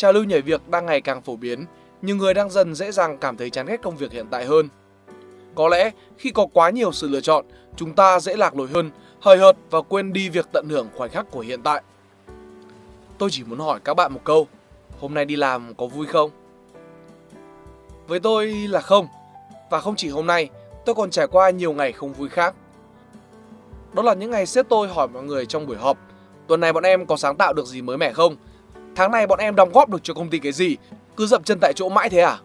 trào lưu nhảy việc đang ngày càng phổ biến, nhiều người đang dần dễ dàng cảm thấy chán ghét công việc hiện tại hơn. Có lẽ khi có quá nhiều sự lựa chọn, chúng ta dễ lạc lối hơn, hời hợt và quên đi việc tận hưởng khoảnh khắc của hiện tại. Tôi chỉ muốn hỏi các bạn một câu, hôm nay đi làm có vui không? Với tôi là không, và không chỉ hôm nay, tôi còn trải qua nhiều ngày không vui khác. Đó là những ngày sếp tôi hỏi mọi người trong buổi họp, tuần này bọn em có sáng tạo được gì mới mẻ không? Tháng này bọn em đóng góp được cho công ty cái gì? Cứ dậm chân tại chỗ mãi thế à?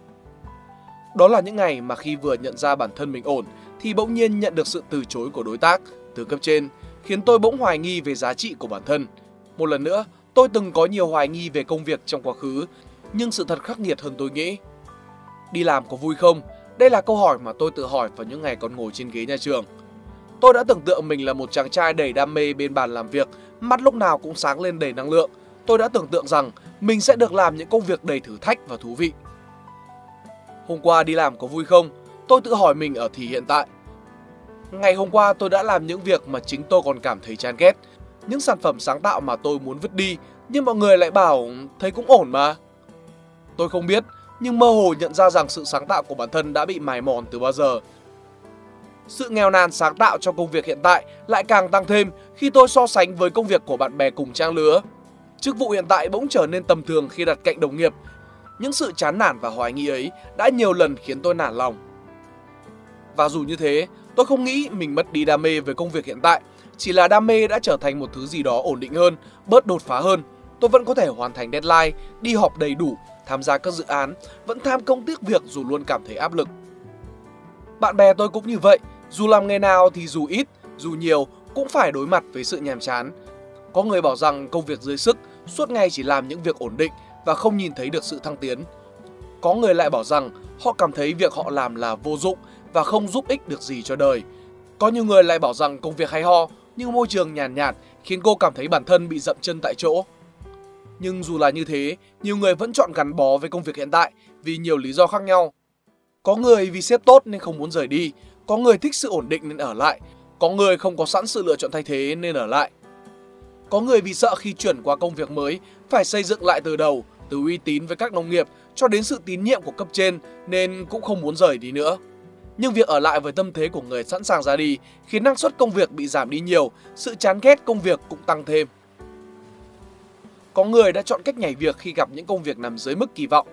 Đó là những ngày mà khi vừa nhận ra bản thân mình ổn thì bỗng nhiên nhận được sự từ chối của đối tác từ cấp trên, khiến tôi bỗng hoài nghi về giá trị của bản thân. Một lần nữa, tôi từng có nhiều hoài nghi về công việc trong quá khứ, nhưng sự thật khắc nghiệt hơn tôi nghĩ. Đi làm có vui không? Đây là câu hỏi mà tôi tự hỏi vào những ngày còn ngồi trên ghế nhà trường. Tôi đã tưởng tượng mình là một chàng trai đầy đam mê bên bàn làm việc, mắt lúc nào cũng sáng lên đầy năng lượng. Tôi đã tưởng tượng rằng mình sẽ được làm những công việc đầy thử thách và thú vị. Hôm qua đi làm có vui không? Tôi tự hỏi mình ở thì hiện tại. Ngày hôm qua tôi đã làm những việc mà chính tôi còn cảm thấy chán ghét. Những sản phẩm sáng tạo mà tôi muốn vứt đi, nhưng mọi người lại bảo thấy cũng ổn mà. Tôi không biết, nhưng mơ hồ nhận ra rằng sự sáng tạo của bản thân đã bị mài mòn từ bao giờ. Sự nghèo nàn sáng tạo trong công việc hiện tại lại càng tăng thêm khi tôi so sánh với công việc của bạn bè cùng trang lứa. Chức vụ hiện tại bỗng trở nên tầm thường khi đặt cạnh đồng nghiệp. Những sự chán nản và hoài nghi ấy đã nhiều lần khiến tôi nản lòng. Và dù như thế, tôi không nghĩ mình mất đi đam mê với công việc hiện tại, chỉ là đam mê đã trở thành một thứ gì đó ổn định hơn, bớt đột phá hơn. Tôi vẫn có thể hoàn thành deadline, đi họp đầy đủ, tham gia các dự án, vẫn tham công tiếc việc dù luôn cảm thấy áp lực. Bạn bè tôi cũng như vậy, dù làm nghề nào thì dù ít, dù nhiều cũng phải đối mặt với sự nhàm chán. Có người bảo rằng công việc dưới sức, suốt ngày chỉ làm những việc ổn định và không nhìn thấy được sự thăng tiến. Có người lại bảo rằng họ cảm thấy việc họ làm là vô dụng và không giúp ích được gì cho đời. Có nhiều người lại bảo rằng công việc hay ho nhưng môi trường nhàn nhạt, nhạt khiến cô cảm thấy bản thân bị dậm chân tại chỗ. Nhưng dù là như thế, nhiều người vẫn chọn gắn bó với công việc hiện tại vì nhiều lý do khác nhau. Có người vì xếp tốt nên không muốn rời đi, có người thích sự ổn định nên ở lại, có người không có sẵn sự lựa chọn thay thế nên ở lại. Có người vì sợ khi chuyển qua công việc mới phải xây dựng lại từ đầu, từ uy tín với các đồng nghiệp cho đến sự tín nhiệm của cấp trên nên cũng không muốn rời đi nữa. Nhưng việc ở lại với tâm thế của người sẵn sàng ra đi khiến năng suất công việc bị giảm đi nhiều, sự chán ghét công việc cũng tăng thêm. Có người đã chọn cách nhảy việc khi gặp những công việc nằm dưới mức kỳ vọng.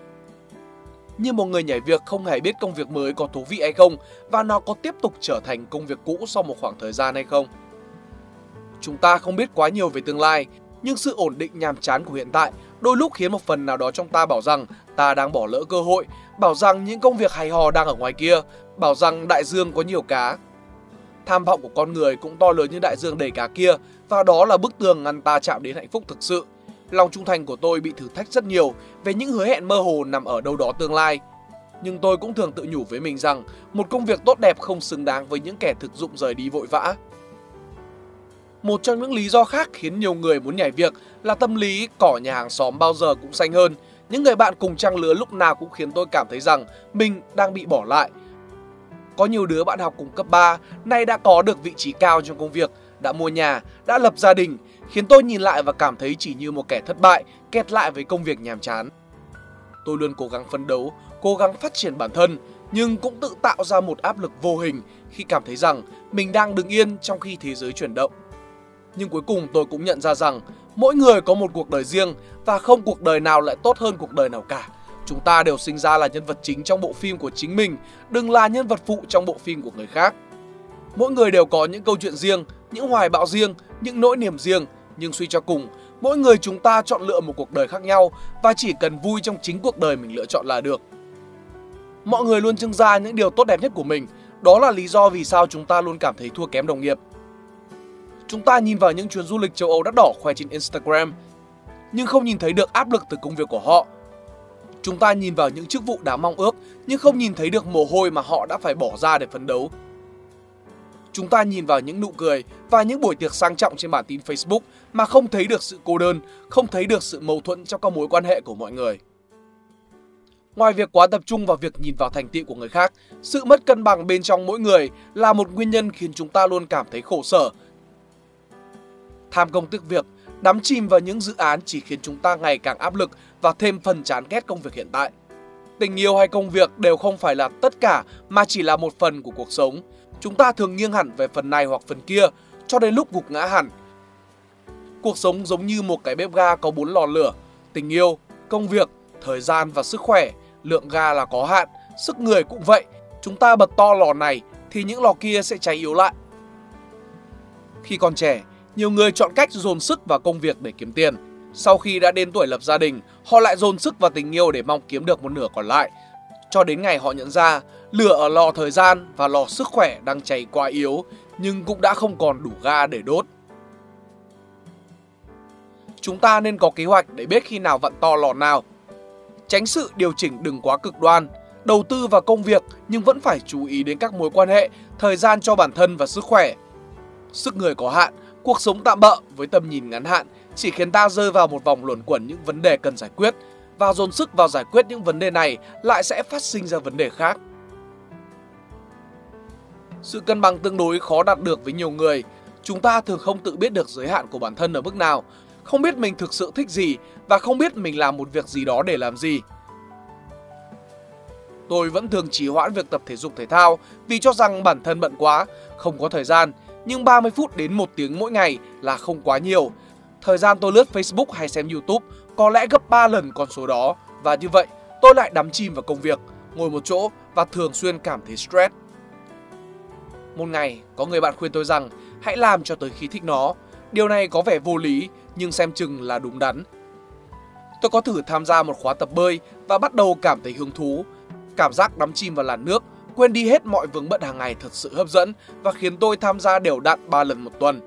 Như một người nhảy việc không hề biết công việc mới có thú vị hay không và nó có tiếp tục trở thành công việc cũ sau một khoảng thời gian hay không. Chúng ta không biết quá nhiều về tương lai, nhưng sự ổn định nhàm chán của hiện tại đôi lúc khiến một phần nào đó trong ta bảo rằng ta đang bỏ lỡ cơ hội, bảo rằng những công việc hay hò đang ở ngoài kia, bảo rằng đại dương có nhiều cá. Tham vọng của con người cũng to lớn như đại dương đầy cá kia và đó là bức tường ngăn ta chạm đến hạnh phúc thực sự. Lòng trung thành của tôi bị thử thách rất nhiều về những hứa hẹn mơ hồ nằm ở đâu đó tương lai. Nhưng tôi cũng thường tự nhủ với mình rằng một công việc tốt đẹp không xứng đáng với những kẻ thực dụng rời đi vội vã. Một trong những lý do khác khiến nhiều người muốn nhảy việc là tâm lý cỏ nhà hàng xóm bao giờ cũng xanh hơn. Những người bạn cùng trang lứa lúc nào cũng khiến tôi cảm thấy rằng mình đang bị bỏ lại. Có nhiều đứa bạn học cùng cấp 3 nay đã có được vị trí cao trong công việc, đã mua nhà, đã lập gia đình, khiến tôi nhìn lại và cảm thấy chỉ như một kẻ thất bại, kẹt lại với công việc nhàm chán. Tôi luôn cố gắng phấn đấu, cố gắng phát triển bản thân, nhưng cũng tự tạo ra một áp lực vô hình khi cảm thấy rằng mình đang đứng yên trong khi thế giới chuyển động. Nhưng cuối cùng tôi cũng nhận ra rằng mỗi người có một cuộc đời riêng và không cuộc đời nào lại tốt hơn cuộc đời nào cả. Chúng ta đều sinh ra là nhân vật chính trong bộ phim của chính mình, đừng là nhân vật phụ trong bộ phim của người khác. Mỗi người đều có những câu chuyện riêng, những hoài bão riêng, những nỗi niềm riêng, nhưng suy cho cùng, mỗi người chúng ta chọn lựa một cuộc đời khác nhau và chỉ cần vui trong chính cuộc đời mình lựa chọn là được. Mọi người luôn trưng ra những điều tốt đẹp nhất của mình, đó là lý do vì sao chúng ta luôn cảm thấy thua kém đồng nghiệp. Chúng ta nhìn vào những chuyến du lịch châu Âu đắt đỏ khoe trên Instagram, nhưng không nhìn thấy được áp lực từ công việc của họ. Chúng ta nhìn vào những chức vụ đáng mong ước, nhưng không nhìn thấy được mồ hôi mà họ đã phải bỏ ra để phấn đấu. Chúng ta nhìn vào những nụ cười và những buổi tiệc sang trọng trên bản tin Facebook mà không thấy được sự cô đơn, không thấy được sự mâu thuẫn trong các mối quan hệ của mọi người. Ngoài việc quá tập trung vào việc nhìn vào thành tựu của người khác, sự mất cân bằng bên trong mỗi người là một nguyên nhân khiến chúng ta luôn cảm thấy khổ sở. Tham công tiếc việc, Đắm chìm vào những dự án chỉ khiến chúng ta ngày càng áp lực và thêm phần chán ghét công việc hiện tại. Tình yêu hay công việc đều không phải là tất cả mà chỉ là một phần của cuộc sống. Chúng ta thường nghiêng hẳn về phần này hoặc phần kia cho đến lúc gục ngã hẳn. Cuộc sống giống như một cái bếp ga có bốn lò lửa, tình yêu, công việc, thời gian và sức khỏe, lượng ga là có hạn, sức người cũng vậy. Chúng ta bật to lò này thì những lò kia sẽ cháy yếu lại. Khi còn trẻ, nhiều người chọn cách dồn sức vào công việc để kiếm tiền. Sau khi đã đến tuổi lập gia đình, họ lại dồn sức vào tình yêu để mong kiếm được một nửa còn lại. Cho đến ngày họ nhận ra, lửa ở lò thời gian và lò sức khỏe đang cháy quá yếu, nhưng cũng đã không còn đủ ga để đốt. Chúng ta nên có kế hoạch để biết khi nào vặn to lò nào. Tránh sự điều chỉnh đừng quá cực đoan, đầu tư vào công việc nhưng vẫn phải chú ý đến các mối quan hệ, thời gian cho bản thân và sức khỏe. Sức người có hạn, cuộc sống tạm bợ với tầm nhìn ngắn hạn chỉ khiến ta rơi vào một vòng luẩn quẩn những vấn đề cần giải quyết và dồn sức vào giải quyết những vấn đề này lại sẽ phát sinh ra vấn đề khác. Sự cân bằng tương đối khó đạt được với nhiều người. Chúng ta thường không tự biết được giới hạn của bản thân ở mức nào, không biết mình thực sự thích gì và không biết mình làm một việc gì đó để làm gì. Tôi vẫn thường trì hoãn việc tập thể dục thể thao vì cho rằng bản thân bận quá, không có thời gian, nhưng 30 phút đến 1 tiếng mỗi ngày là không quá nhiều. Thời gian tôi lướt Facebook hay xem YouTube có lẽ gấp 3 lần con số đó và như vậy tôi lại đắm chìm vào công việc, ngồi một chỗ và thường xuyên cảm thấy stress. Một ngày, có người bạn khuyên tôi rằng hãy làm cho tới khi thích nó. Điều này có vẻ vô lý nhưng xem chừng là đúng đắn. Tôi có thử tham gia một khóa tập bơi và bắt đầu cảm thấy hứng thú. Cảm giác đắm chìm vào làn nước, quên đi hết mọi vướng bận hàng ngày thật sự hấp dẫn và khiến tôi tham gia đều đặn 3 lần một tuần.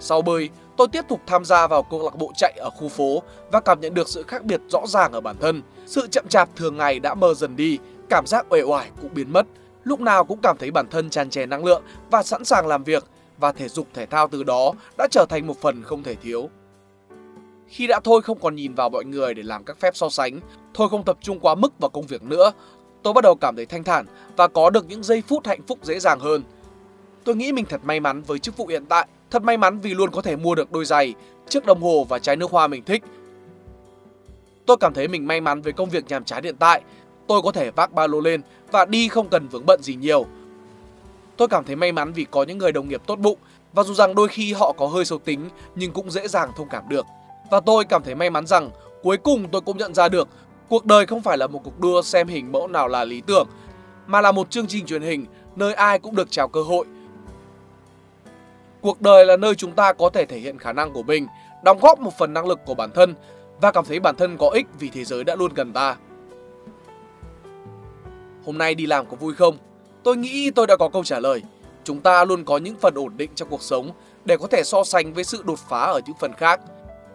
Sau bơi, tôi tiếp tục tham gia vào câu lạc bộ chạy ở khu phố và cảm nhận được sự khác biệt rõ ràng ở bản thân. Sự chậm chạp thường ngày đã mờ dần đi, cảm giác uể oải cũng biến mất. Lúc nào cũng cảm thấy bản thân tràn trề năng lượng và sẵn sàng làm việc và thể dục thể thao từ đó đã trở thành một phần không thể thiếu. Khi đã thôi không còn nhìn vào mọi người để làm các phép so sánh, thôi không tập trung quá mức vào công việc nữa, tôi bắt đầu cảm thấy thanh thản và có được những giây phút hạnh phúc dễ dàng hơn. Tôi nghĩ mình thật may mắn với chức vụ hiện tại, thật may mắn vì luôn có thể mua được đôi giày, chiếc đồng hồ và trái nước hoa mình thích. Tôi cảm thấy mình may mắn với công việc nhàm chán hiện tại, tôi có thể vác ba lô lên và đi không cần vướng bận gì nhiều. Tôi cảm thấy may mắn vì có những người đồng nghiệp tốt bụng và dù rằng đôi khi họ có hơi xấu tính nhưng cũng dễ dàng thông cảm được. Và tôi cảm thấy may mắn rằng cuối cùng tôi cũng nhận ra được cuộc đời không phải là một cuộc đua xem hình mẫu nào là lý tưởng mà là một chương trình truyền hình nơi ai cũng được trao cơ hội. Cuộc đời là nơi chúng ta có thể thể hiện khả năng của mình, đóng góp một phần năng lực của bản thân và cảm thấy bản thân có ích vì thế giới đã luôn gần ta. Hôm nay đi làm có vui không? Tôi nghĩ tôi đã có câu trả lời. Chúng ta luôn có những phần ổn định trong cuộc sống để có thể so sánh với sự đột phá ở những phần khác.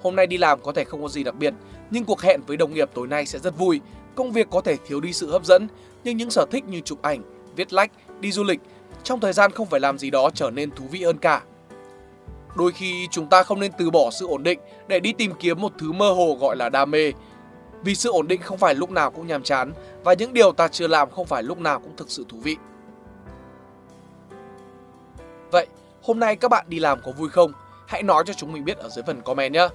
Hôm nay đi làm có thể không có gì đặc biệt, nhưng cuộc hẹn với đồng nghiệp tối nay sẽ rất vui. Công việc có thể thiếu đi sự hấp dẫn, nhưng những sở thích như chụp ảnh, viết lách, đi du lịch trong thời gian không phải làm gì đó trở nên thú vị hơn cả. Đôi khi chúng ta không nên từ bỏ sự ổn định để đi tìm kiếm một thứ mơ hồ gọi là đam mê. Vì sự ổn định không phải lúc nào cũng nhàm chán và những điều ta chưa làm không phải lúc nào cũng thực sự thú vị. Vậy, hôm nay các bạn đi làm có vui không? Hãy nói cho chúng mình biết ở dưới phần comment nhé.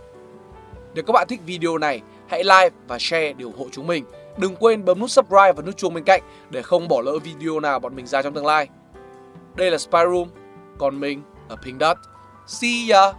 Nếu các bạn thích video này, hãy like và share để ủng hộ chúng mình. Đừng quên bấm nút subscribe và nút chuông bên cạnh để không bỏ lỡ video nào bọn mình ra trong tương lai. Đây là Spy Room, còn mình là Pink Dot. See ya!